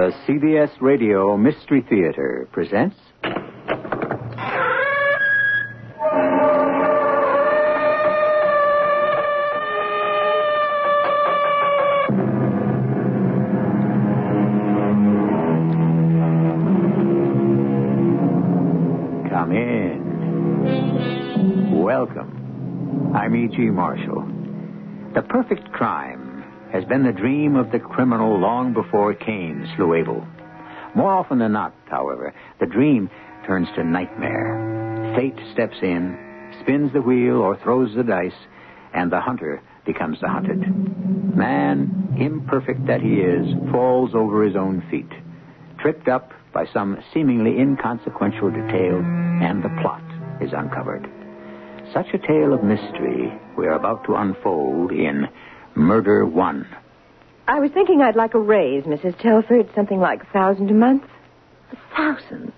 The CBS Radio Mystery Theater presents. Come in. Welcome. I'm E.G. Marshall. The perfect crime has been the dream of the criminal long before Cain slew Abel. More often than not, however, the dream turns to nightmare. Fate steps in, spins the wheel or throws the dice, and the hunter becomes the hunted. Man, imperfect that he is, falls over his own feet, tripped up by some seemingly inconsequential detail, and the plot is uncovered. Such a tale of mystery we are about to unfold in Murder One. I was thinking I'd like a raise, Mrs. Telford, something like a thousand a month. A thousand?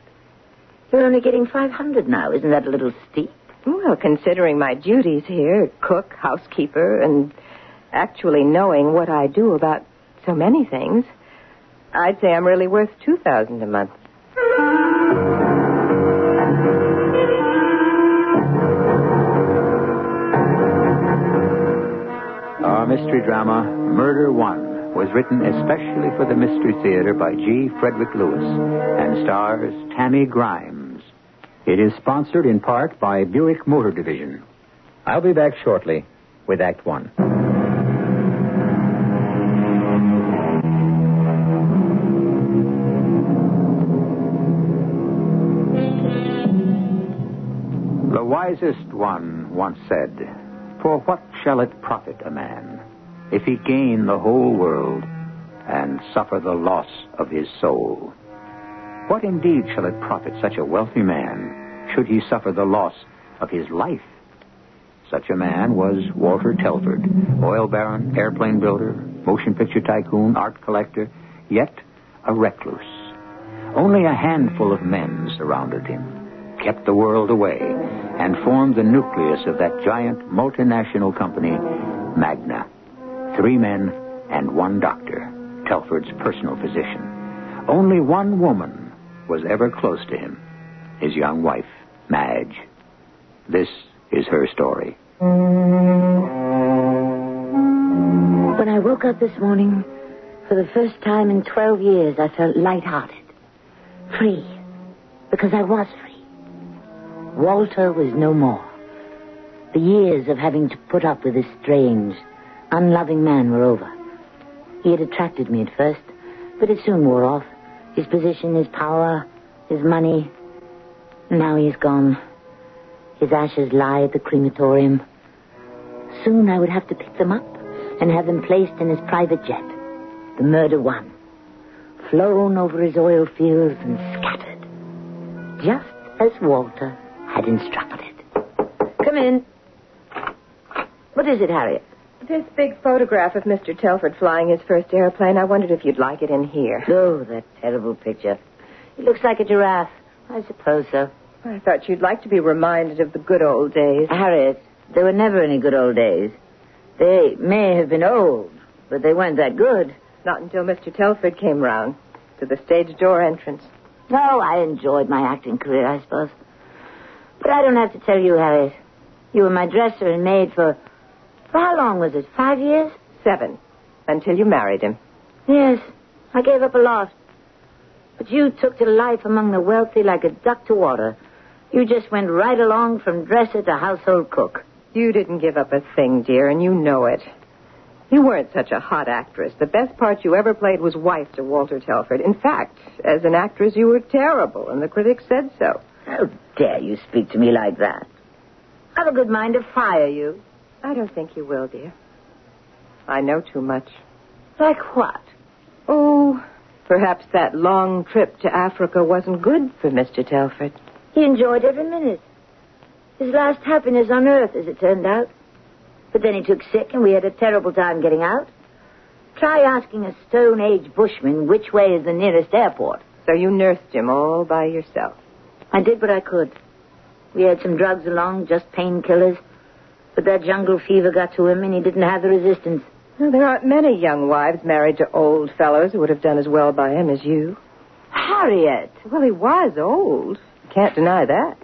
You're only getting 500 now. Isn't that a little steep? Well, considering my duties here, cook, housekeeper, and actually knowing what I do about so many things, I'd say I'm really worth two thousand a month. Mystery drama, Murder One, was written especially for the Mystery Theater by G. Frederick Lewis and stars Tammy Grimes. It is sponsored in part by Buick Motor Division. I'll be back shortly with Act One. The wisest one once said, For what shall it profit a man if he gain the whole world and suffer the loss of his soul? What indeed shall it profit such a wealthy man should he suffer the loss of his life? Such a man was Walter Telford, oil baron, airplane builder, motion picture tycoon, art collector, yet a recluse. Only a handful of men surrounded him kept the world away, and formed the nucleus of that giant multinational company, Magna. Three men and one doctor, Telford's personal physician. Only one woman was ever close to him, his young wife, Madge. This is her story. When I woke up this morning, for the first time in 12 years, I felt lighthearted. Free. Because I was free. Walter was no more. The years of having to put up with this strange, unloving man were over. He had attracted me at first, but it soon wore off. His position, his power, his money. Now he is gone. His ashes lie at the crematorium. Soon I would have to pick them up and have them placed in his private jet, the Murder One, flown over his oil fields and scattered, just as Walter had instructed. Come in. What is it, Harriet? This big photograph of Mr. Telford flying his first airplane, I wondered if you'd like it in here. Oh, that terrible picture. It looks like a giraffe. I suppose so. I thought you'd like to be reminded of the good old days. Harriet, there were never any good old days. They may have been old, but they weren't that good. Not until Mr. Telford came round to the stage door entrance. No, I enjoyed my acting career, I suppose. But I don't have to tell you, Harriet. You were my dresser and maid for. For how long was it? Five years? Seven. Until you married him. Yes. I gave up a lot. But you took to life among the wealthy like a duck to water. You just went right along from dresser to household cook. You didn't give up a thing, dear, and you know it. You weren't such a hot actress. The best part you ever played was wife to Walter Telford. In fact, as an actress, you were terrible, and the critics said so. How dare you speak to me like that? I've a good mind to fire you. I don't think you will, dear. I know too much. Like what? Oh, perhaps that long trip to Africa wasn't good for Mr. Telford. He enjoyed every minute. His last happiness on earth, as it turned out. But then he took sick, and we had a terrible time getting out. Try asking a Stone Age bushman which way is the nearest airport. So you nursed him all by yourself. I did what I could. We had some drugs along, just painkillers. But that jungle fever got to him, and he didn't have the resistance. Well, there aren't many young wives married to old fellows who would have done as well by him as you. Harriet, Well, he was old. Can't deny that.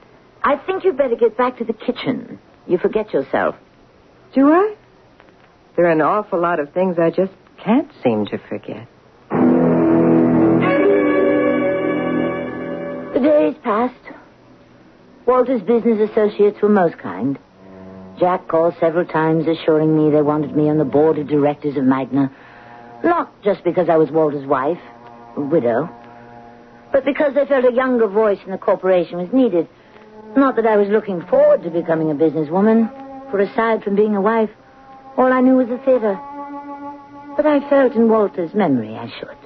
I think you'd better get back to the kitchen. You forget yourself. Do I? There are an awful lot of things I just can't seem to forget. The days passed. Walter's business associates were most kind. Jack called several times assuring me they wanted me on the board of directors of Magna. Not just because I was Walter's wife, a widow, but because they felt a younger voice in the corporation was needed. Not that I was looking forward to becoming a businesswoman, for aside from being a wife, all I knew was the theater. But I felt in Walter's memory I should.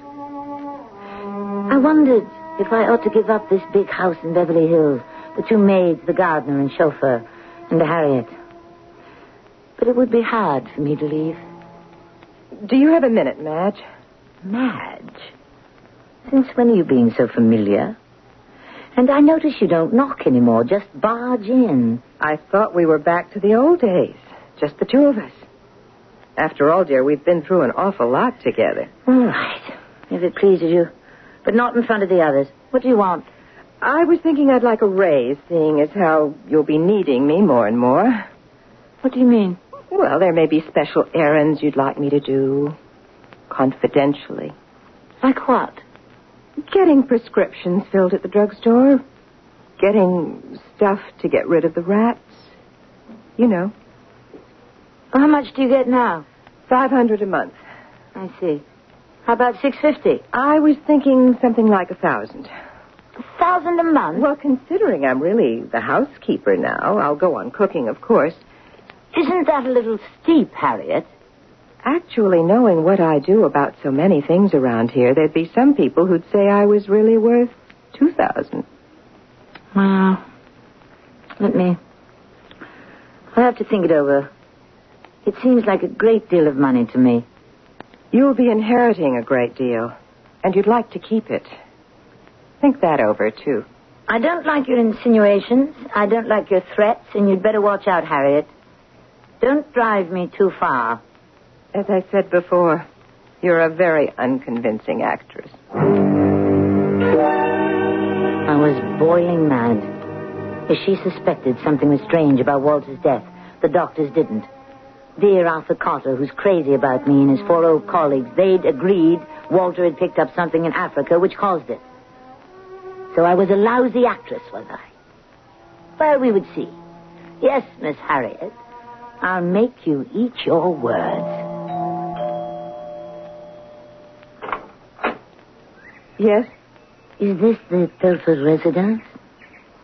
I wondered if I ought to give up this big house in Beverly Hills, the two maids, the gardener and chauffeur, and Harriet. But it would be hard for me to leave. Do you have a minute, Madge? Madge? Since when are you being so familiar? And I notice you don't knock anymore, just barge in. I thought we were back to the old days. Just the two of us. After all, dear, we've been through an awful lot together. All right, if it pleases you. But not in front of the others. What do you want? I was thinking I'd like a raise, seeing as how you'll be needing me more and more. What do you mean? Well, there may be special errands you'd like me to do. Confidentially. Like what? Getting prescriptions filled at the drugstore. Getting stuff to get rid of the rats. You know, How much do you get now? 500 a month. I see. How about six fifty? I was thinking something like a thousand. A thousand a month? Well, considering I'm really the housekeeper now, I'll go on cooking, of course. Isn't that a little steep, Harriet? Actually, knowing what I do about so many things around here, there'd be some people who'd say I was really worth 2000 Well, let me. I'll have to think it over. It seems like a great deal of money to me. You'll be inheriting a great deal, and you'd like to keep it. Think that over, too. I don't like your insinuations. I don't like your threats, and you'd better watch out, Harriet. Don't drive me too far. As I said before, you're a very unconvincing actress. I was boiling mad. If she suspected something was strange about Walter's death, the doctors didn't. Dear Arthur Carter, who's crazy about me, and his four old colleagues, they'd agreed Walter had picked up something in Africa which caused it. So I was a lousy actress, was I? Well, we would see. Yes, Miss Harriet, I'll make you eat your words. Yes? Is this the Telford residence?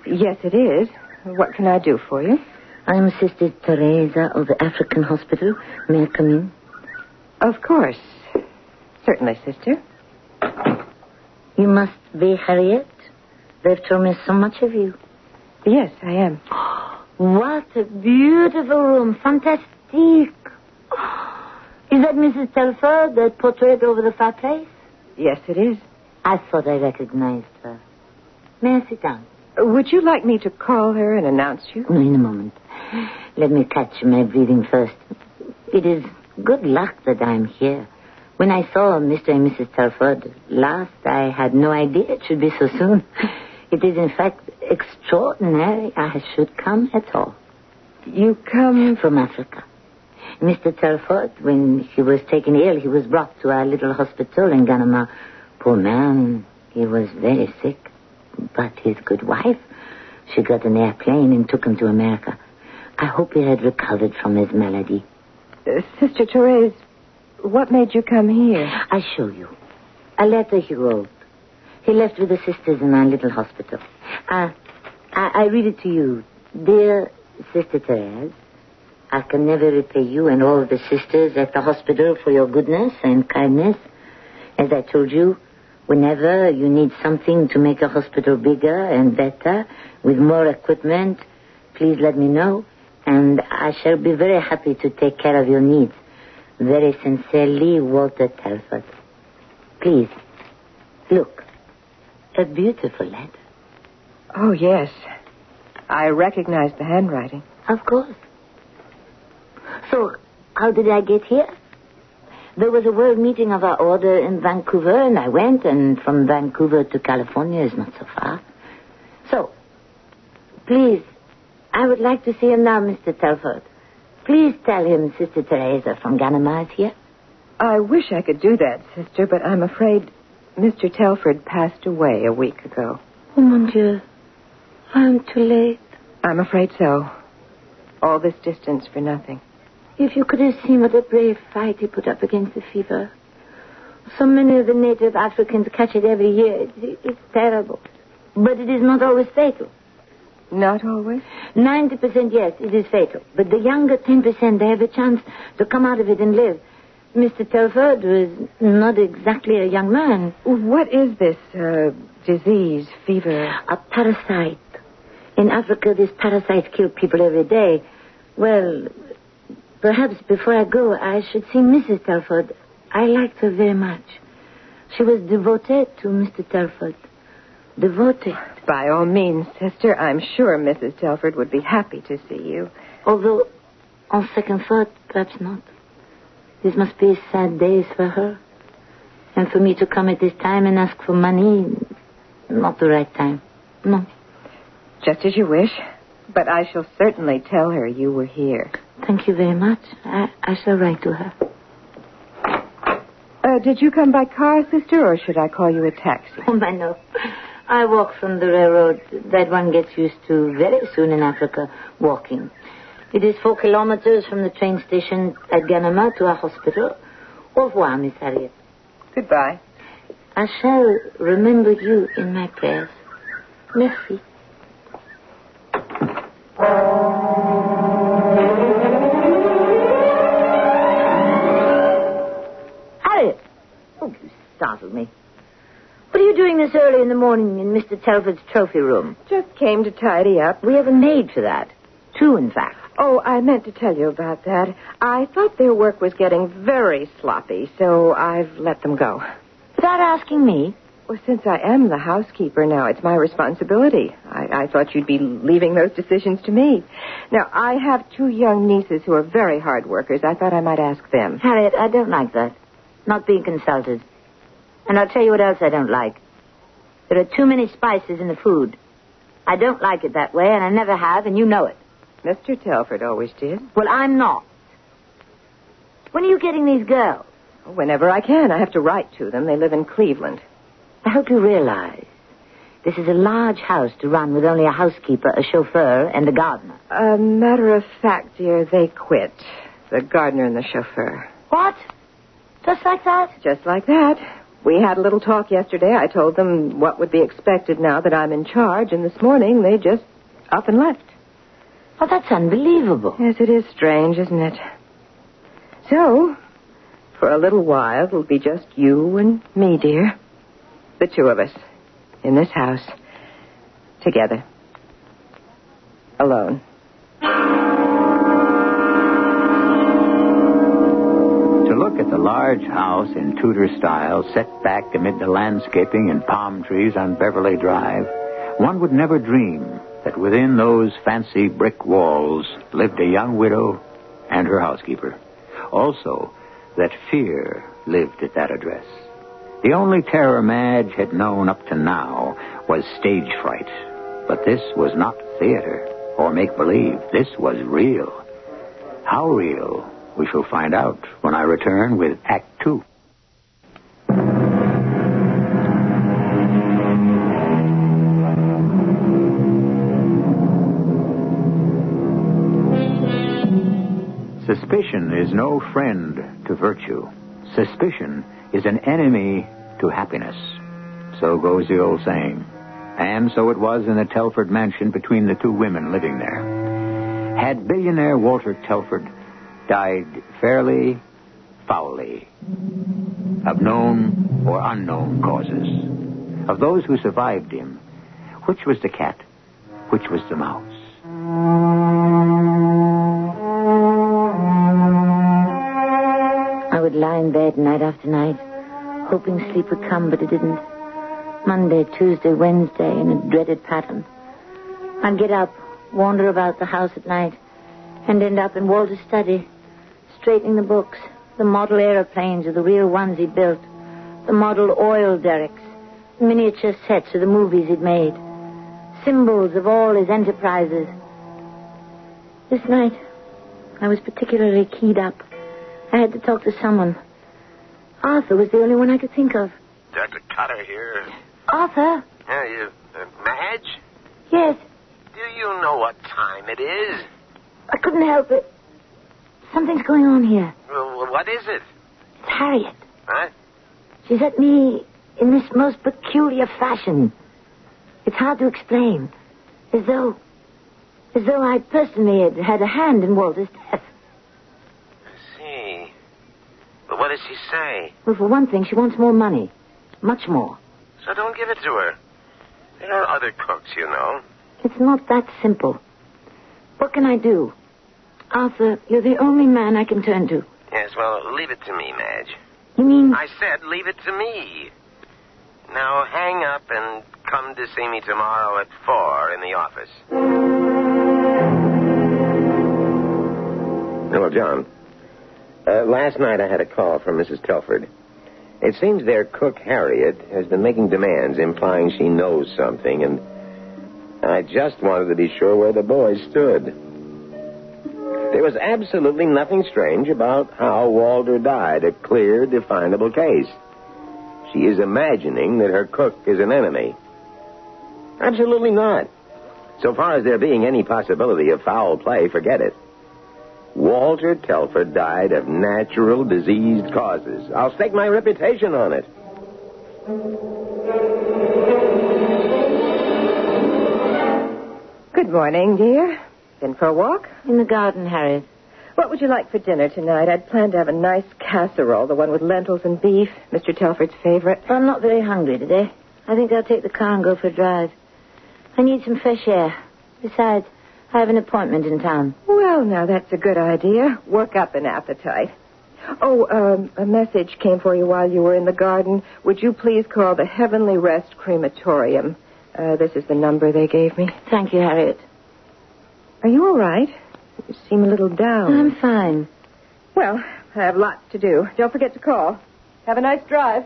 Yes, it is. What can I do for you? I'm Sister Teresa of the African Hospital. May I come in? Of course. Certainly, sister. You must be Harriet. They've told me so much of you. Yes, I am. What a beautiful room. Fantastic. Oh. Is that Mrs. Telford, that portrait over the fireplace? Yes, it is. I thought I recognized her. May I sit down? Uh, would you like me to call her and announce you? In a moment. Let me catch my breathing first. It is good luck that I'm here. When I saw Mr. and Mrs. Telford last, I had no idea it should be so soon. It is, in fact, extraordinary I should come at all. You come From Africa. Mr. Telford, when he was taken ill, he was brought to our little hospital in Ganama. Poor man, he was very sick. But his good wife, she got an airplane and took him to America. I hope he had recovered from his malady. Uh, Sister Therese, what made you come here? I show you. A letter he wrote. He left with the sisters in our little hospital. Uh, I, I read it to you. Dear Sister Therese, I can never repay you and all the sisters at the hospital for your goodness and kindness. As I told you, whenever you need something to make a hospital bigger and better, with more equipment, please let me know, and I shall be very happy to take care of your needs. Very sincerely, Walter Telford. Please, look. A beautiful letter. Oh, yes. I recognize the handwriting. Of course. So, how did I get here? There was a world meeting of our order in Vancouver, and I went, and from Vancouver to California is not so far. So, please, I would like to see him now, Mr. Telford. Please tell him Sister Teresa from Ganama is here. I wish I could do that, sister, but I'm afraid Mr. Telford passed away a week ago. Oh, mon Dieu. I'm too late. I'm afraid so. All this distance for nothing. If you could have seen what a brave fight he put up against the fever. So many of the native Africans catch it every year. It's, it's terrible. But it is not always fatal. Not always? 90% yes, it is fatal. But the younger 10%, they have a chance to come out of it and live. Mr. Telford was not exactly a young man. What is this uh, disease, fever? A parasite. In Africa, these parasites kill people every day. Well, perhaps before I go, I should see Mrs. Telford. I liked her very much. She was devoted to Mr. Telford. Devoted. By all means, sister. I'm sure Mrs. Telford would be happy to see you. Although, on second thought, perhaps not. This must be sad days for her. And for me to come at this time and ask for money, not the right time. No. Just as you wish. But I shall certainly tell her you were here. Thank you very much. I, I shall write to her. Uh, did you come by car, sister, or should I call you a taxi? Oh, my no. I walk from the railroad. That one gets used to very soon in Africa, walking. It is four kilometers from the train station at Ganama to our hospital. Au revoir, Miss Harriet. Goodbye. I shall remember you in my prayers. Merci. Startled me. What are you doing this early in the morning in Mr. Telford's trophy room? Just came to tidy up. We have a maid for that. Two, in fact. Oh, I meant to tell you about that. I thought their work was getting very sloppy, so I've let them go. Without asking me? Well, since I am the housekeeper now, it's my responsibility. I, I thought you'd be leaving those decisions to me. Now, I have two young nieces who are very hard workers. I thought I might ask them. Harriet, I don't like that. Not being consulted. And I'll tell you what else I don't like. There are too many spices in the food. I don't like it that way, and I never have, and you know it. Mr. Telford always did. Well, I'm not. When are you getting these girls? Whenever I can, I have to write to them. They live in Cleveland. I hope you realize this is a large house to run with only a housekeeper, a chauffeur, and a gardener. A matter of fact, dear, they quit. The gardener and the chauffeur. What? Just like that? Just like that. We had a little talk yesterday. I told them what would be expected now that I'm in charge, and this morning they just up and left. Well, that's unbelievable. Yes, it is strange, isn't it? So, for a little while, it'll be just you and me, dear. The two of us. In this house. Together. Alone. At the large house in Tudor style set back amid the landscaping and palm trees on Beverly Drive, one would never dream that within those fancy brick walls lived a young widow and her housekeeper. Also, that fear lived at that address. The only terror Madge had known up to now was stage fright. But this was not theater or make believe. This was real. How real? We shall find out when I return with Act Two. Suspicion is no friend to virtue. Suspicion is an enemy to happiness. So goes the old saying. And so it was in the Telford mansion between the two women living there. Had billionaire Walter Telford died fairly, foully, of known or unknown causes? Of those who survived him, which was the cat? Which was the mouse? I would lie in bed night after night, hoping sleep would come, but it didn't. Monday, Tuesday, Wednesday, in a dreaded pattern. I'd get up, wander about the house at night, and end up in Walter's study, straightening the books, The model aeroplanes are the real ones he built. The model oil derricks. Miniature sets of the movies he'd made. Symbols of all his enterprises. This night, I was particularly keyed up. I had to talk to someone. Arthur was the only one I could think of. Dr. Cutter here. Arthur? Yeah, you, uh, Madge? Yes, Do you know what time it is? I couldn't help it. Something's going on here. Well, what is it? It's Harriet. Huh? She's at me in this most peculiar fashion. It's hard to explain. As though. as though I personally had had a hand in Walter's death. I see. But what does she say? Well, for one thing, she wants more money. Much more. So don't give it to her. There are other cooks, you know. It's not that simple. What can I do? Arthur, you're the only man I can turn to. Yes, well, leave it to me, Madge. You mean. I said leave it to me. Now hang up and come to see me tomorrow at four in the office. Hello, John. Uh, last night I had a call from Mrs. Telford. It seems their cook, Harriet, has been making demands implying she knows something, and I just wanted to be sure where the boys stood. There was absolutely nothing strange about how Walter died, a clear, definable case. She is imagining that her cook is an enemy. Absolutely not. So far as there being any possibility of foul play, forget it. Walter Telford died of natural diseased causes. I'll stake my reputation on it. Good morning, dear. Been for a walk? In the garden, Harriet. What would you like for dinner tonight? I'd planned to have a nice casserole, the one with lentils and beef, Mr. Telford's favorite. I'm not very hungry today. I think I'll take the car and go for a drive. I need some fresh air. Besides, I have an appointment in town. Well, now that's a good idea. Work up an appetite. Oh, um, a message came for you while you were in the garden. Would you please call the Heavenly Rest Crematorium? Uh, this is the number they gave me. Thank you, Harriet. Are you all right? You seem a little down. I'm fine. Well, I have lots to do. Don't forget to call. Have a nice drive.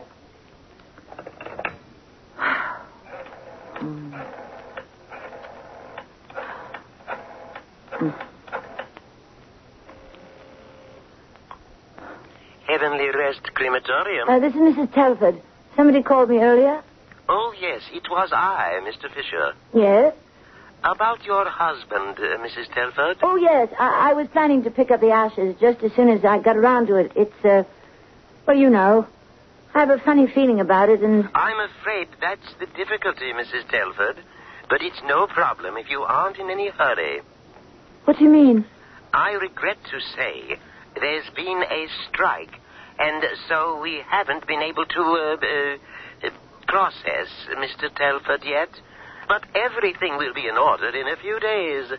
Heavenly Rest Crematorium. Uh, this is Mrs. Telford. Somebody called me earlier. Oh, yes, it was I, Mr. Fisher. Yes? About your husband, uh, Mrs. Telford. Oh, yes. I, I was planning to pick up the ashes just as soon as I got around to it. It's, uh, well, you know. I have a funny feeling about it, and I'm afraid that's the difficulty, Mrs. Telford. But it's no problem if you aren't in any hurry. what do you mean? I regret to say there's been a strike, and so we haven't been able to uh, uh, uh, process Mr. Telford yet. But everything will be in order in a few days.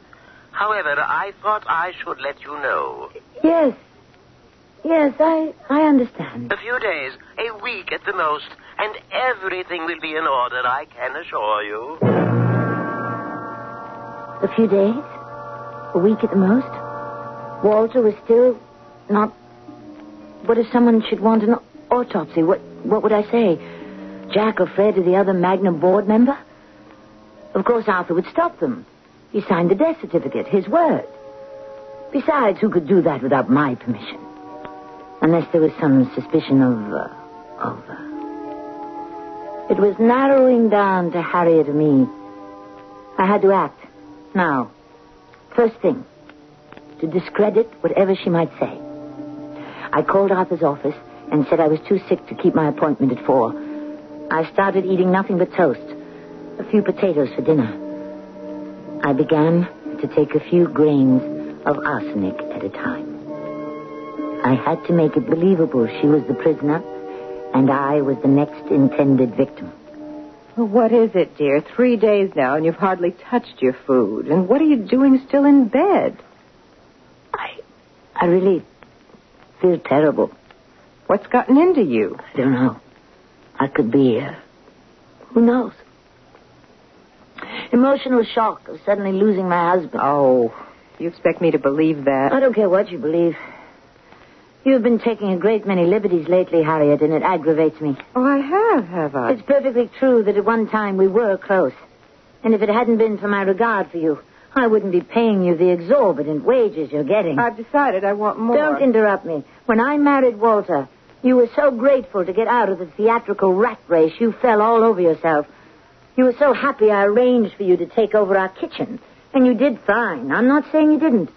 However, I thought I should let you know. Yes. Yes, I, I understand. A few days, a week at the most, and everything will be in order, I can assure you. A few days? A week at the most? Walter was still not. What if someone should want an autopsy? What what would I say? Jack or Fred or the other Magna board member? Of course, Arthur would stop them. He signed the death certificate, his word. Besides, who could do that without my permission? Unless there was some suspicion of. Uh, of. Uh... It was narrowing down to Harriet and me. I had to act. Now, first thing, to discredit whatever she might say. I called Arthur's office and said I was too sick to keep my appointment at four. I started eating nothing but toast, a few potatoes for dinner. I began to take a few grains of arsenic at a time. I had to make it believable she was the prisoner and I was the next intended victim. Well, what is it, dear? Three days now, and you've hardly touched your food. And what are you doing still in bed? I, I really feel terrible. What's gotten into you? I don't know. I could be, uh, who knows? Emotional shock of suddenly losing my husband. Oh, you expect me to believe that? I don't care what you believe. You've been taking a great many liberties lately, Harriet, and it aggravates me. Oh, I have, have I? It's perfectly true that at one time we were close. And if it hadn't been for my regard for you, I wouldn't be paying you the exorbitant wages you're getting. I've decided I want more. Don't interrupt me. When I married Walter, you were so grateful to get out of the theatrical rat race, you fell all over yourself. You were so happy I arranged for you to take over our kitchen. And you did fine. I'm not saying you didn't.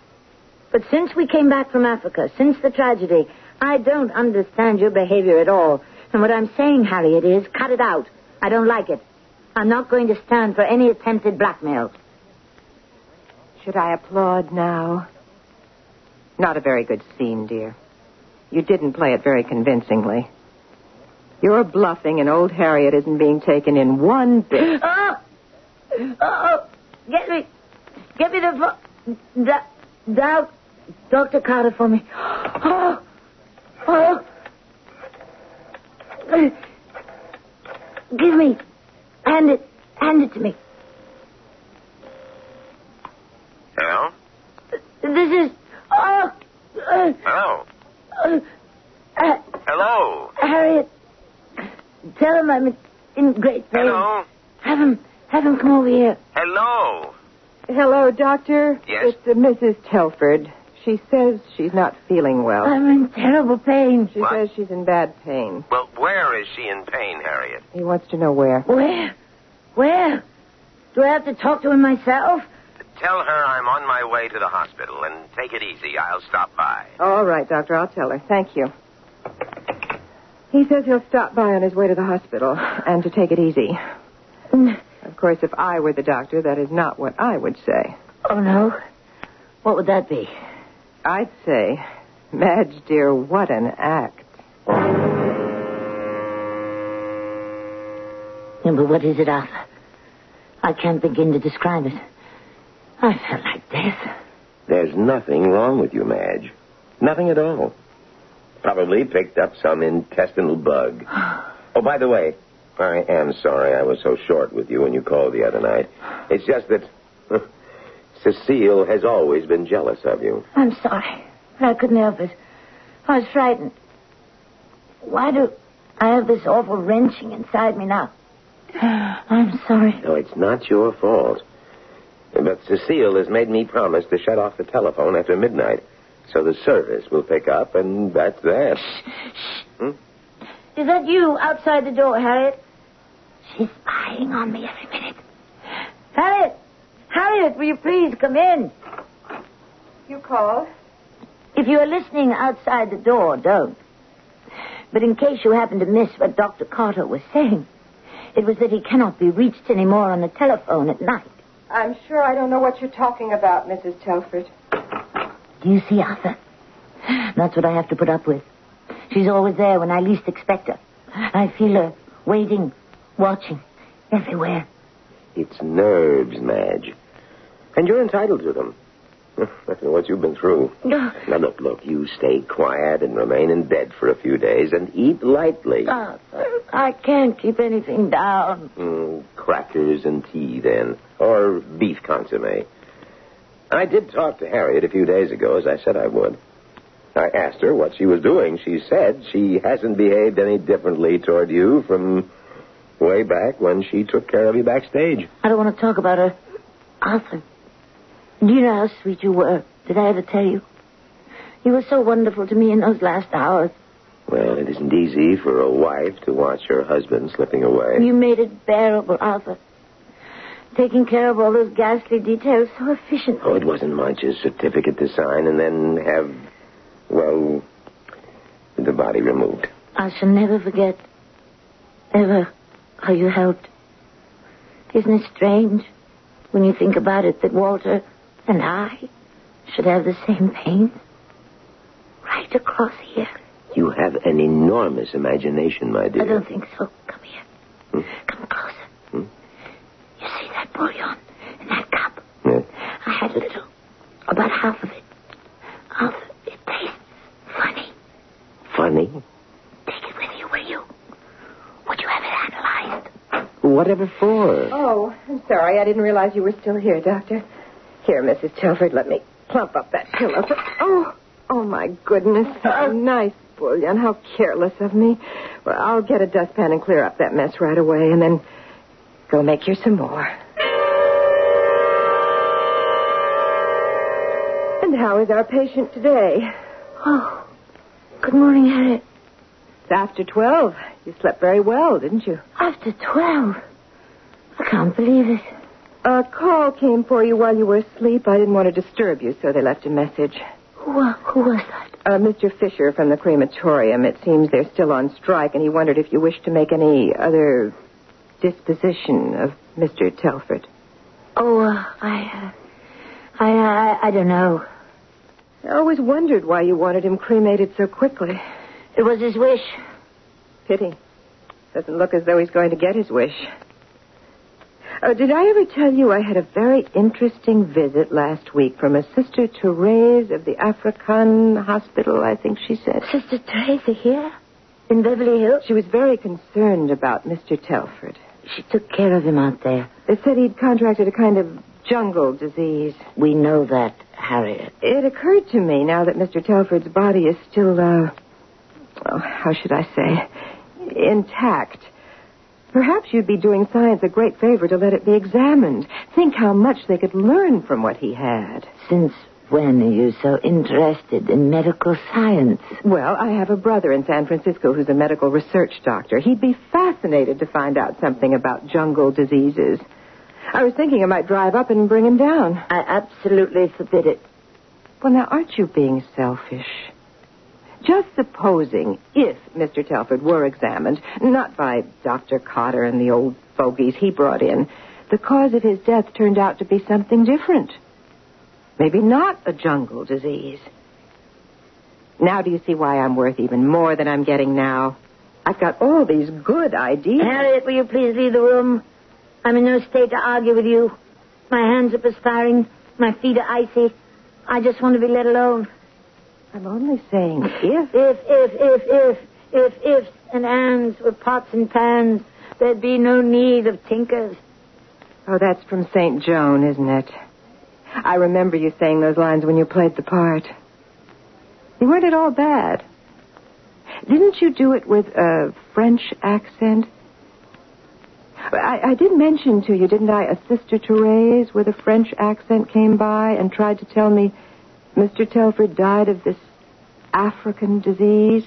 But since we came back from Africa, since the tragedy, I don't understand your behavior at all. And what I'm saying, Harriet, is cut it out. I don't like it. I'm not going to stand for any attempted blackmail. Should I applaud now? Not a very good scene, dear. You didn't play it very convincingly. You're bluffing, and old Harriet isn't being taken in one bit. Oh! Oh! Get me! Get me the... vo- Da, da, Dr. Carter for me. Oh! Oh! Give me. Hand it. Hand it to me. Hello? This is... Oh! Uh, Hello? uh, uh, Hello? Harriet, tell him I'm in- in great pain. Hello? Have him, have him come over here. Hello? Hello, Doctor. Yes? It's uh, Mrs. Telford. She says she's not feeling well. I'm in terrible pain. She What? says she's in bad pain. Well, where is she in pain, Harriet? He wants to know where. Where? Where? Do I have to talk to him myself? Tell her I'm on my way to the hospital and take it easy. I'll stop by. All right, Doctor. I'll tell her. Thank you. He says he'll stop by on his way to the hospital and to take it easy. Mm. Of course, if I were the doctor, that is not what I would say. Oh, no. What would that be? I'd say, Madge, dear, what an act. Yeah, but what is it, Arthur? I can't begin to describe it. I felt like death. There's nothing wrong with you, Madge. Nothing at all. Probably picked up some intestinal bug. Oh, by the way, I am sorry I was so short with you when you called the other night. It's just that Cecile has always been jealous of you. I'm sorry, but I couldn't help it. I was frightened. Why do I have this awful wrenching inside me now? I'm sorry. No, it's not your fault. But Cecile has made me promise to shut off the telephone after midnight. So the service will pick up, and that's that. Hmm? Is that you outside the door, Harriet? She's spying on me every minute. Harriet! Harriet, will you please come in? You called? If you are listening outside the door, don't. But in case you happen to miss what Dr. Carter was saying, it was that he cannot be reached anymore on the telephone at night. I'm sure I don't know what you're talking about, Mrs. Telford. You see, Arthur? That's what I have to put up with. She's always there when I least expect her. I feel her waiting, watching, everywhere. It's nerves, Madge. And you're entitled to them. After what you've been through. Now, look, look, you stay quiet and remain in bed for a few days and eat lightly. Arthur, I can't keep anything down. Mm, crackers and tea, then. Or beef consomme. I did talk to Harriet a few days ago, as I said I would. I asked her what she was doing. She said she hasn't behaved any differently toward you from way back when she took care of you backstage. I don't want to talk about her. Arthur, do you know how sweet you were? Did I ever tell you? You were so wonderful to me in those last hours. Well, it isn't easy for a wife to watch her husband slipping away. You made it bearable, Arthur. Taking care of all those ghastly details so efficiently. Oh, it wasn't much. A certificate to sign and then have, well, the body removed. I shall never forget, ever, how you helped. Isn't it strange, when you think about it, that Walter and I should have the same pain? Right across here. You have an enormous imagination, my dear. I don't think so. Come here. Hmm? Come closer. Hmm? You see that bouillon in that cup? Yeah. I had a little. About half of it. Arthur, it tastes funny. Funny. Take it with you, will you? Would you have it analyzed? Whatever for? Oh, I'm sorry. I didn't realize you were still here, Doctor. Here, Mrs. Telford, let me plump up that pillow. For... Oh, Oh, my goodness. Oh, nice bouillon. How careless of me. Well, I'll get a dustpan and clear up that mess right away, and then go make you some more. How is our patient today? Oh, good morning, Harriet. It's after 12. You slept very well, didn't you? After 12. I can't believe it. A call came for you while you were asleep. I didn't want to disturb you, so they left a message. Who, uh, who was that? Uh, Mr. Fisher from the crematorium. It seems they're still on strike, and he wondered if you wished to make any other disposition of Mr. Telford. Oh, uh, I, uh, I, I, I don't know. I always wondered why you wanted him cremated so quickly. It was his wish. Pity. Doesn't look as though he's going to get his wish. Oh, did I ever tell you I had a very interesting visit last week from a Sister Therese of the African Hospital, I think she said. Sister Teresa here? In Beverly Hills? She was very concerned about Mr. Telford. She took care of him out there. They said he'd contracted a kind of jungle disease. We know that, Harriet. It occurred to me now that Mr. Telford's body is still, uh, oh, how should I say, intact. Perhaps you'd be doing science a great favor to let it be examined. Think how much they could learn from what he had. Since when are you so interested in medical science? Well, I have a brother in San Francisco who's a medical research doctor. He'd be fascinated to find out something about jungle diseases. I was thinking I might drive up and bring him down. I absolutely forbid it. Well, now, aren't you being selfish? Just supposing if Mr. Telford were examined, not by Dr. Cotter and the old fogies he brought in, the cause of his death turned out to be something different. Maybe not a jungle disease. Now do you see why I'm worth even more than I'm getting now? I've got all these good ideas. Harriet, will you please leave the room? I'm in no state to argue with you. My hands are perspiring. My feet are icy. I just want to be let alone. I'm only saying if. If, if, if, if, if ifs and ands were pots and pans, there'd be no need of tinkers. Oh, that's from St. Joan, isn't it? I remember you saying those lines when you played the part. You weren't at all bad. Didn't you do it with a French accent? I, I did mention to you, didn't I, a Sister Therese with a French accent came by and tried to tell me Mr. Telford died of this African disease.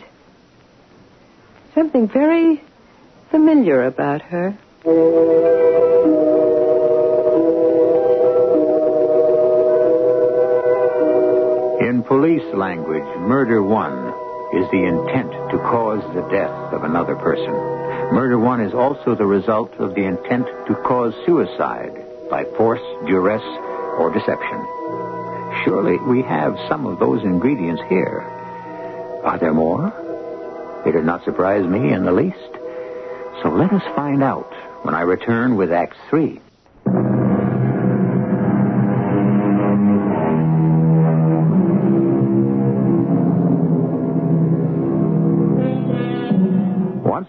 Something very familiar about her. In police language, murder one is the intent to cause the death of another person. Murder one is also the result of the intent to cause suicide by force, duress, or deception. Surely we have some of those ingredients here. Are there more? It did not surprise me in the least. So let us find out when I return with Act 3.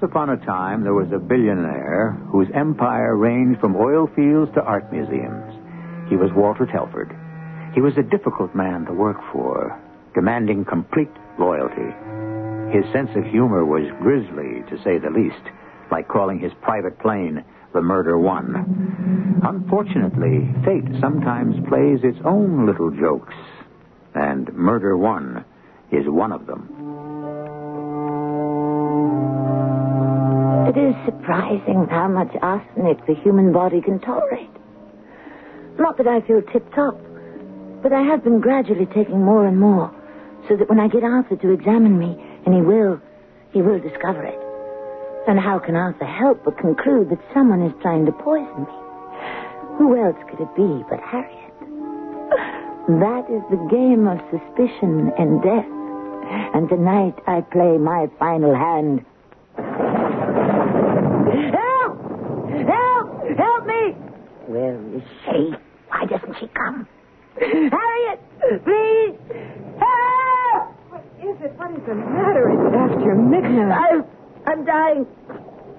Upon a time, there was a billionaire whose empire ranged from oil fields to art museums. He was Walter Telford. He was a difficult man to work for, demanding complete loyalty. His sense of humor was grisly, to say the least, like calling his private plane the Murder One. Unfortunately, fate sometimes plays its own little jokes, and Murder One is one of them. It is surprising how much arsenic the human body can tolerate. Not that I feel tip top, but I have been gradually taking more and more, so that when I get Arthur to examine me, and he will, he will discover it. And how can Arthur help but conclude that someone is trying to poison me? Who else could it be but Harriet? That is the game of suspicion and death. And tonight I play my final hand. Help! Help! Help me! Where is she? Why doesn't she come? Harriet! Please! Help! What is it? What is the matter? Is it after midnight? I'm, I'm dying.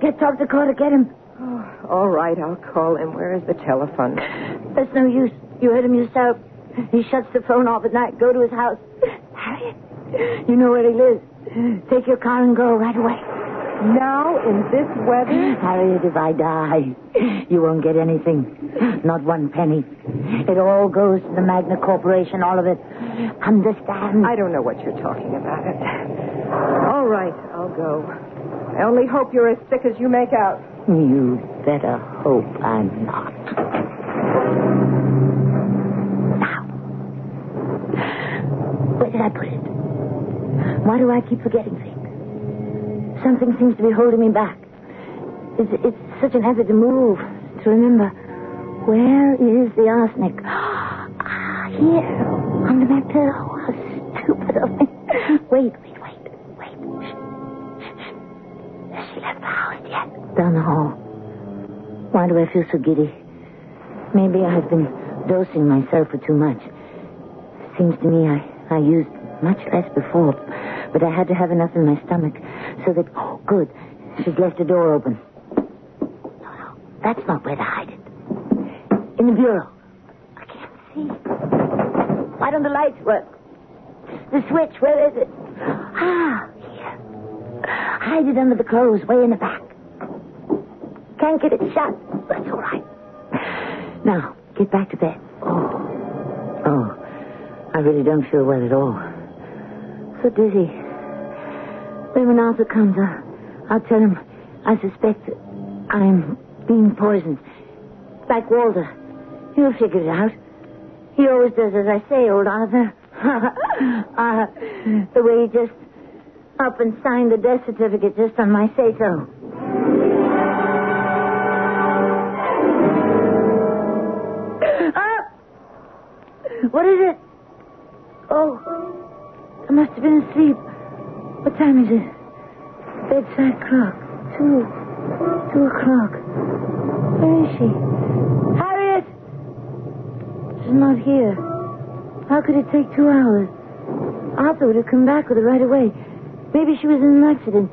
Get Dr. Carter, get him. Oh, all right, I'll call him. Where is the telephone? That's no use. You heard him yourself. He shuts the phone off at night. Go to his house. Harriet, You know where he lives. Take your car and go right away. Now, in this weather? Harriet, if I die, you won't get anything. Not one penny. It all goes to the Magna Corporation, all of it. Understand? I don't know what you're talking about. All right, I'll go. I only hope you're as sick as you make out. You better hope I'm not. Now. Where did I put it? Why do I keep forgetting things? Something seems to be holding me back. It's, it's such an effort to move, to remember. Where is the arsenic? Ah, here, under my pillow. How stupid of me. Wait, wait, wait, wait. Shh, shh, shh. Has she left the house yet? Down the hall. Why do I feel so giddy? Maybe I've been dosing myself for too much. Seems to me I, I used much less before, but I had to have enough in my stomach so that. Oh, good. She's left the door open. No, no, that's not where to hide it. In the bureau. I can't see. Why don't the lights work? The switch, where is it? Ah, here. Hide it under the clothes, way in the back. Can't get it shut. That's all right. Now, get back to bed. Oh. Oh. I really don't feel well at all. So dizzy. When Arthur comes, I'll, I'll tell him I suspect I'm being poisoned. Like Walter. He'll figure it out. He always does as I say, old Arthur. uh, the way he just up and signed the death certificate just on my say-so. Ah! What is it? Oh, I must have been asleep. What time is it? Bedside clock. Two. Two o'clock. Where is she? Harriet! She's not here. How could it take two hours? Arthur would have come back with her right away. Maybe she was in an accident.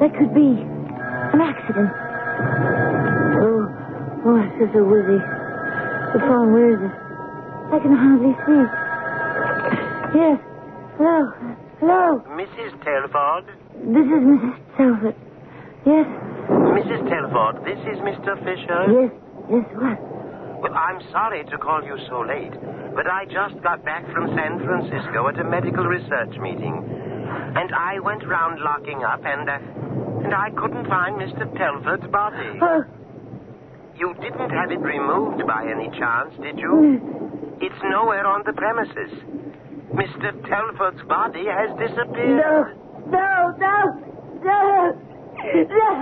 That could be. An accident. Oh, oh, I feel so woozy. The phone, where is it? I can hardly see. Yes. Hello. Hello. Mrs. Telford? This is Mrs. Telford. Yes. Mrs. Telford, this is Mr. Fisher. Yes. Yes, what? Well, I'm sorry to call you so late, but I just got back from San Francisco at a medical research meeting. And I went round locking up, and, uh, and I couldn't find Mr. Telford's body. Oh, You didn't have it removed by any chance, did you? It's nowhere on the premises. Mr. Telford's body has disappeared. no. No, no. No. No.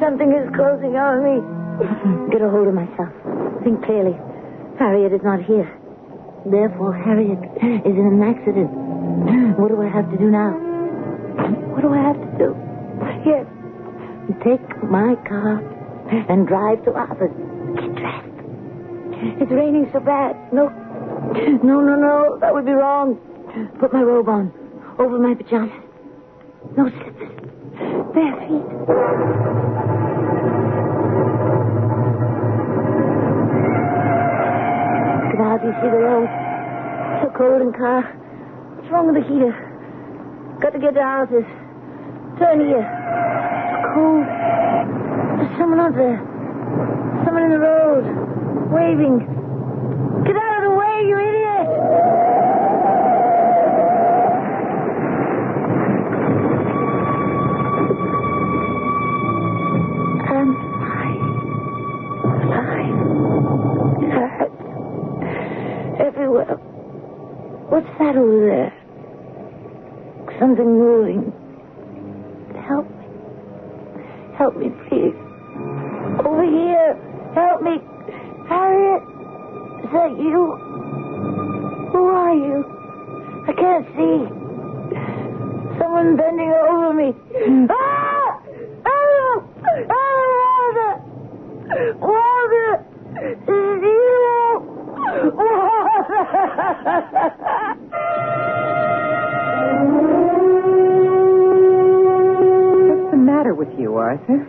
Something is closing on me. Get a hold of myself. Think clearly. Harriet is not here. Therefore, Harriet is in an accident. What do I have to do now? What do I have to do? Yes. Take my car and drive to Arthur's. Get dressed. It's raining so bad. No. No, no, no. That would be wrong. Put my robe on. Over my pajamas. No slippers. Bare feet. Can hardly see the road. So cold in car. What's wrong with the heater? Got to get to Arthur's. Turn here. It's cold. There's someone out there. Someone in the road. Waving. Get out of the way, you idiot! Hurts. Everywhere. What's that over there? Something moving. Help me. Help me, please. Over here. Help me. Harriet. Is that you? Who are you? I can't see. Someone bending over me. Ah! Oh! Oh, Walter! Walter! Is it you? What's the matter with you, Arthur?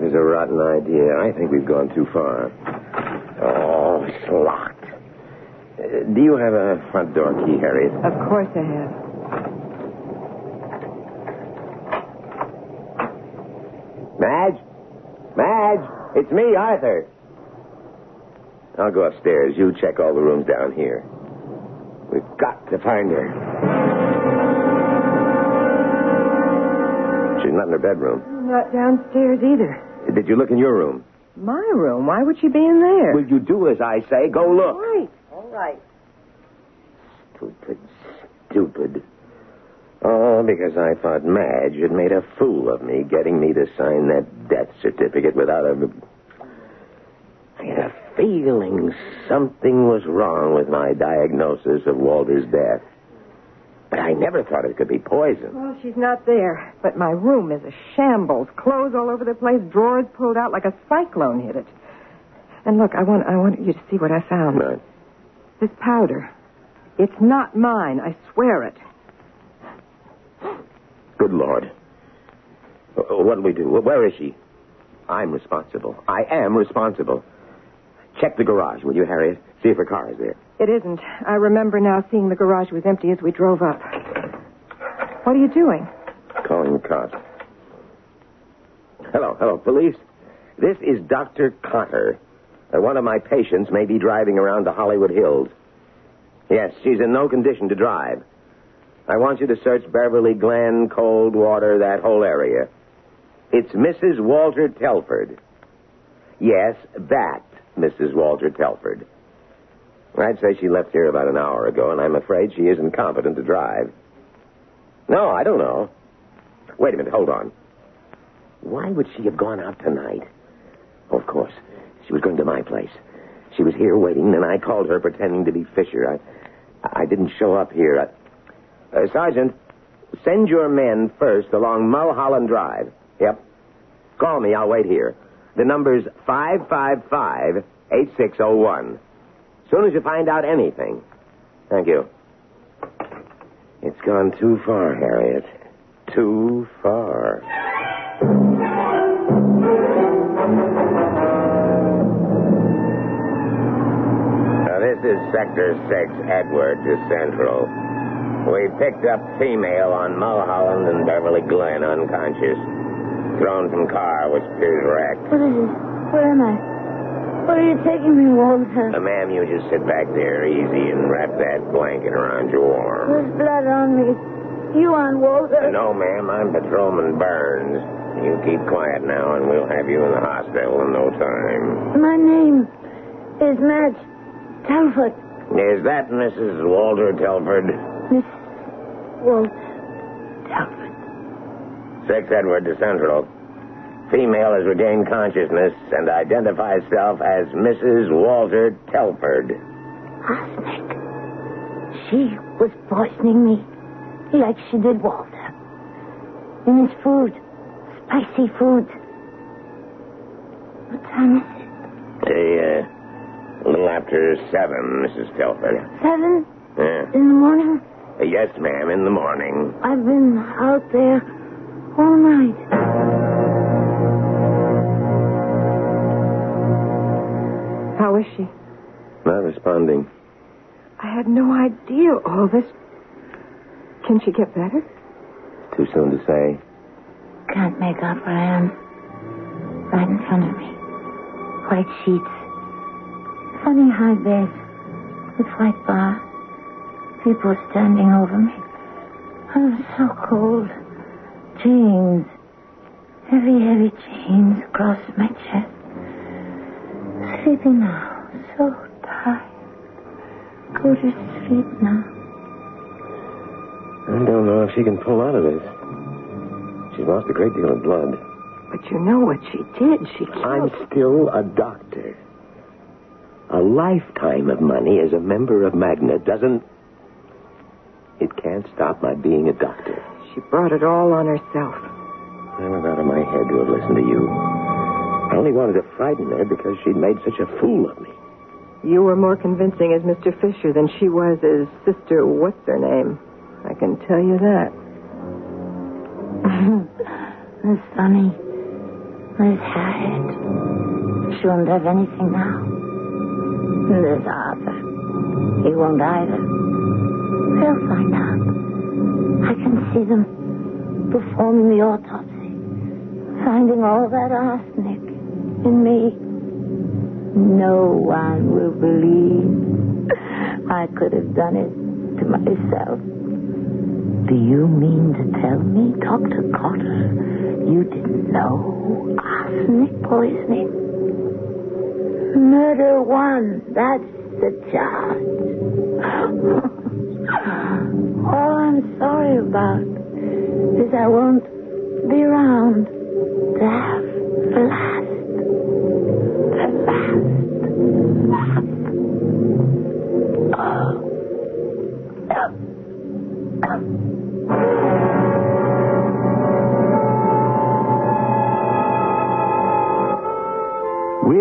Was a rotten idea. I think we've gone too far. Oh, it's locked. Uh, do you have a front door key, Harriet? Of course I have. Madge? Madge? It's me, Arthur. I'll go upstairs. You check all the rooms down here. We've got to find her. She's not in her bedroom. Not downstairs either. Did you look in your room? My room? Why would she be in there? Will you do as I say? Go look. All right. All right. Stupid, stupid. Oh, because I thought Madge had made a fool of me, getting me to sign that death certificate without a. I had a feeling something was wrong with my diagnosis of Walter's death. But I never thought it could be poison. Well, she's not there. But my room is a shambles. Clothes all over the place, drawers pulled out like a cyclone hit it. And look, I want I want you to see what I found. Right. This powder. It's not mine. I swear it. Good Lord. Uh, What'll we do? Where is she? I'm responsible. I am responsible. Check the garage, will you, Harriet? See if her car is there. It isn't. I remember now seeing the garage was empty as we drove up. What are you doing? Calling the cops. Hello, hello, police. This is Dr. Cotter. Uh, one of my patients may be driving around the Hollywood Hills. Yes, she's in no condition to drive. I want you to search Beverly Glen, Coldwater, that whole area. It's Mrs. Walter Telford. Yes, that Mrs. Walter Telford. I'd say she left here about an hour ago, and I'm afraid she isn't competent to drive. No, I don't know. Wait a minute, hold on. Why would she have gone out tonight? Oh, of course. She was going to my place. She was here waiting, and I called her pretending to be Fisher. I, I didn't show up here. I, uh, Sergeant, send your men first along Mulholland Drive. Yep. Call me. I'll wait here. The number's 555 8601. Soon as you find out anything. Thank you. It's gone too far, Harriet. Too far. Now, this is Sector 6, Edward, to Central. We picked up female on Mulholland and Beverly Glen unconscious. Thrown from car, which appears wrecked. What is it? Where am I? Where are you taking me, Walter? Uh, ma'am, you just sit back there easy and wrap that blanket around your arm. There's blood on me. You on, Walter? No, ma'am, I'm Patrolman Burns. You keep quiet now, and we'll have you in the hospital in no time. My name is Madge Telford. Is that Mrs. Walter Telford? Miss Walter Telford. Six Edward to Central. Female has regained consciousness and identifies herself as Mrs. Walter Telford. Arsenic. She was poisoning me like she did Walter. In his food. Spicy food. What time is it? A, uh, a little after seven, Mrs. Telford. Seven Yeah. in the morning? Uh, yes, ma'am, in the morning. I've been out there all night. How is she? Not responding. I had no idea all this. Can she get better? Too soon to say. Can't make out where I am. Right in front of me. White sheets. Funny high bed. With white bar. People standing over me. I'm so cold. Chains. Heavy, heavy chains across my chest. Sleeping now. So tired. Go to sleep now. I don't know if she can pull out of this. She's lost a great deal of blood. But you know what she did. She killed. I'm still a doctor. A lifetime of money as a member of Magna doesn't. It can't stop my being a doctor. She brought it all on herself. I was out of my head to have listened to you. I only wanted to frighten her because she'd made such a fool of me. You were more convincing as Mr. Fisher than she was as Sister What's her name. I can tell you that. Miss Funny. Miss Harriet. She won't have anything now. And there's Arthur. He won't either. They'll find out. I can see them performing the autopsy, finding all that arsenic in me. No one will believe I could have done it to myself. Do you mean to tell me, Dr. Cotter, you didn't know arsenic poisoning? Murder one, that's the charge. All oh, I'm sorry about is I won't be around to have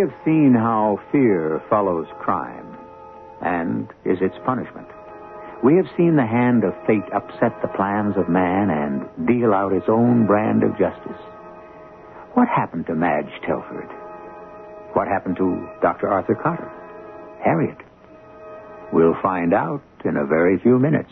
have seen how fear follows crime and is its punishment. We have seen the hand of fate upset the plans of man and deal out its own brand of justice. What happened to Madge Telford? What happened to Dr. Arthur Cotter? Harriet? We'll find out in a very few minutes.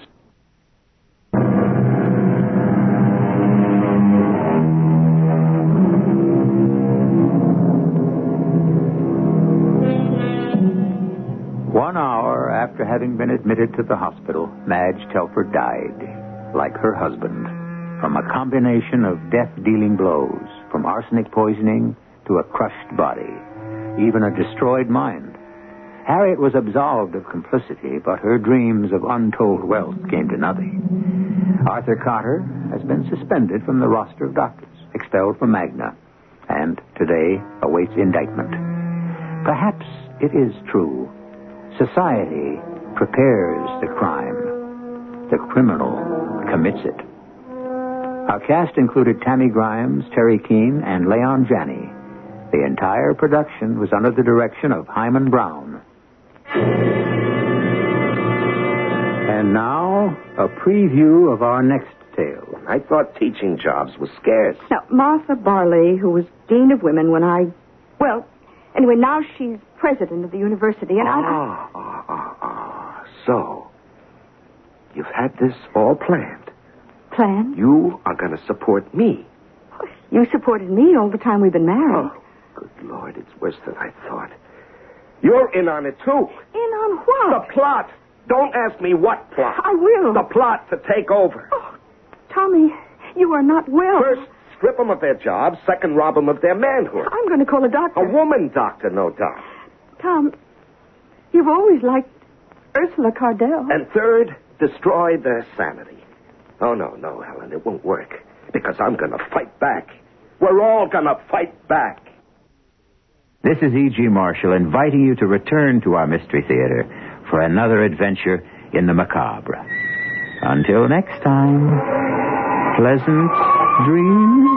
After having been admitted to the hospital, Madge Telford died, like her husband, from a combination of death dealing blows, from arsenic poisoning to a crushed body, even a destroyed mind. Harriet was absolved of complicity, but her dreams of untold wealth came to nothing. Arthur Cotter has been suspended from the roster of doctors, expelled from Magna, and today awaits indictment. Perhaps it is true. Society prepares the crime. The criminal commits it. Our cast included Tammy Grimes, Teri Keane, and Leon Janney. The entire production was under the direction of Himan Brown. And now, a preview of our next tale. I thought teaching jobs was scarce. Now, Martha Barley, who was Dean of Women when I. Well, anyway, now she's president of the university, and I. Ah, ah, ah, ah. So, you've had this all planned. Plan? You are going to support me. You supported me all the time we've been married. Oh, good Lord, it's worse than I thought. You're in on it, too. In on what? The plot. Don't ask me what plot. I will. The plot to take over. Oh, Tommy, you are not well. First, strip them of their jobs. Second, rob them of their manhood. I'm going to call a doctor. A woman doctor, no doubt. Tom, you've always liked Ursula Cardell. And third, destroy their sanity. Oh, no, no, Helen, it won't work. Because I'm going to fight back. We're all going to fight back. This is E.G. Marshall inviting you to return to our Mystery Theater for another adventure in the macabre. Until next time, pleasant dreams.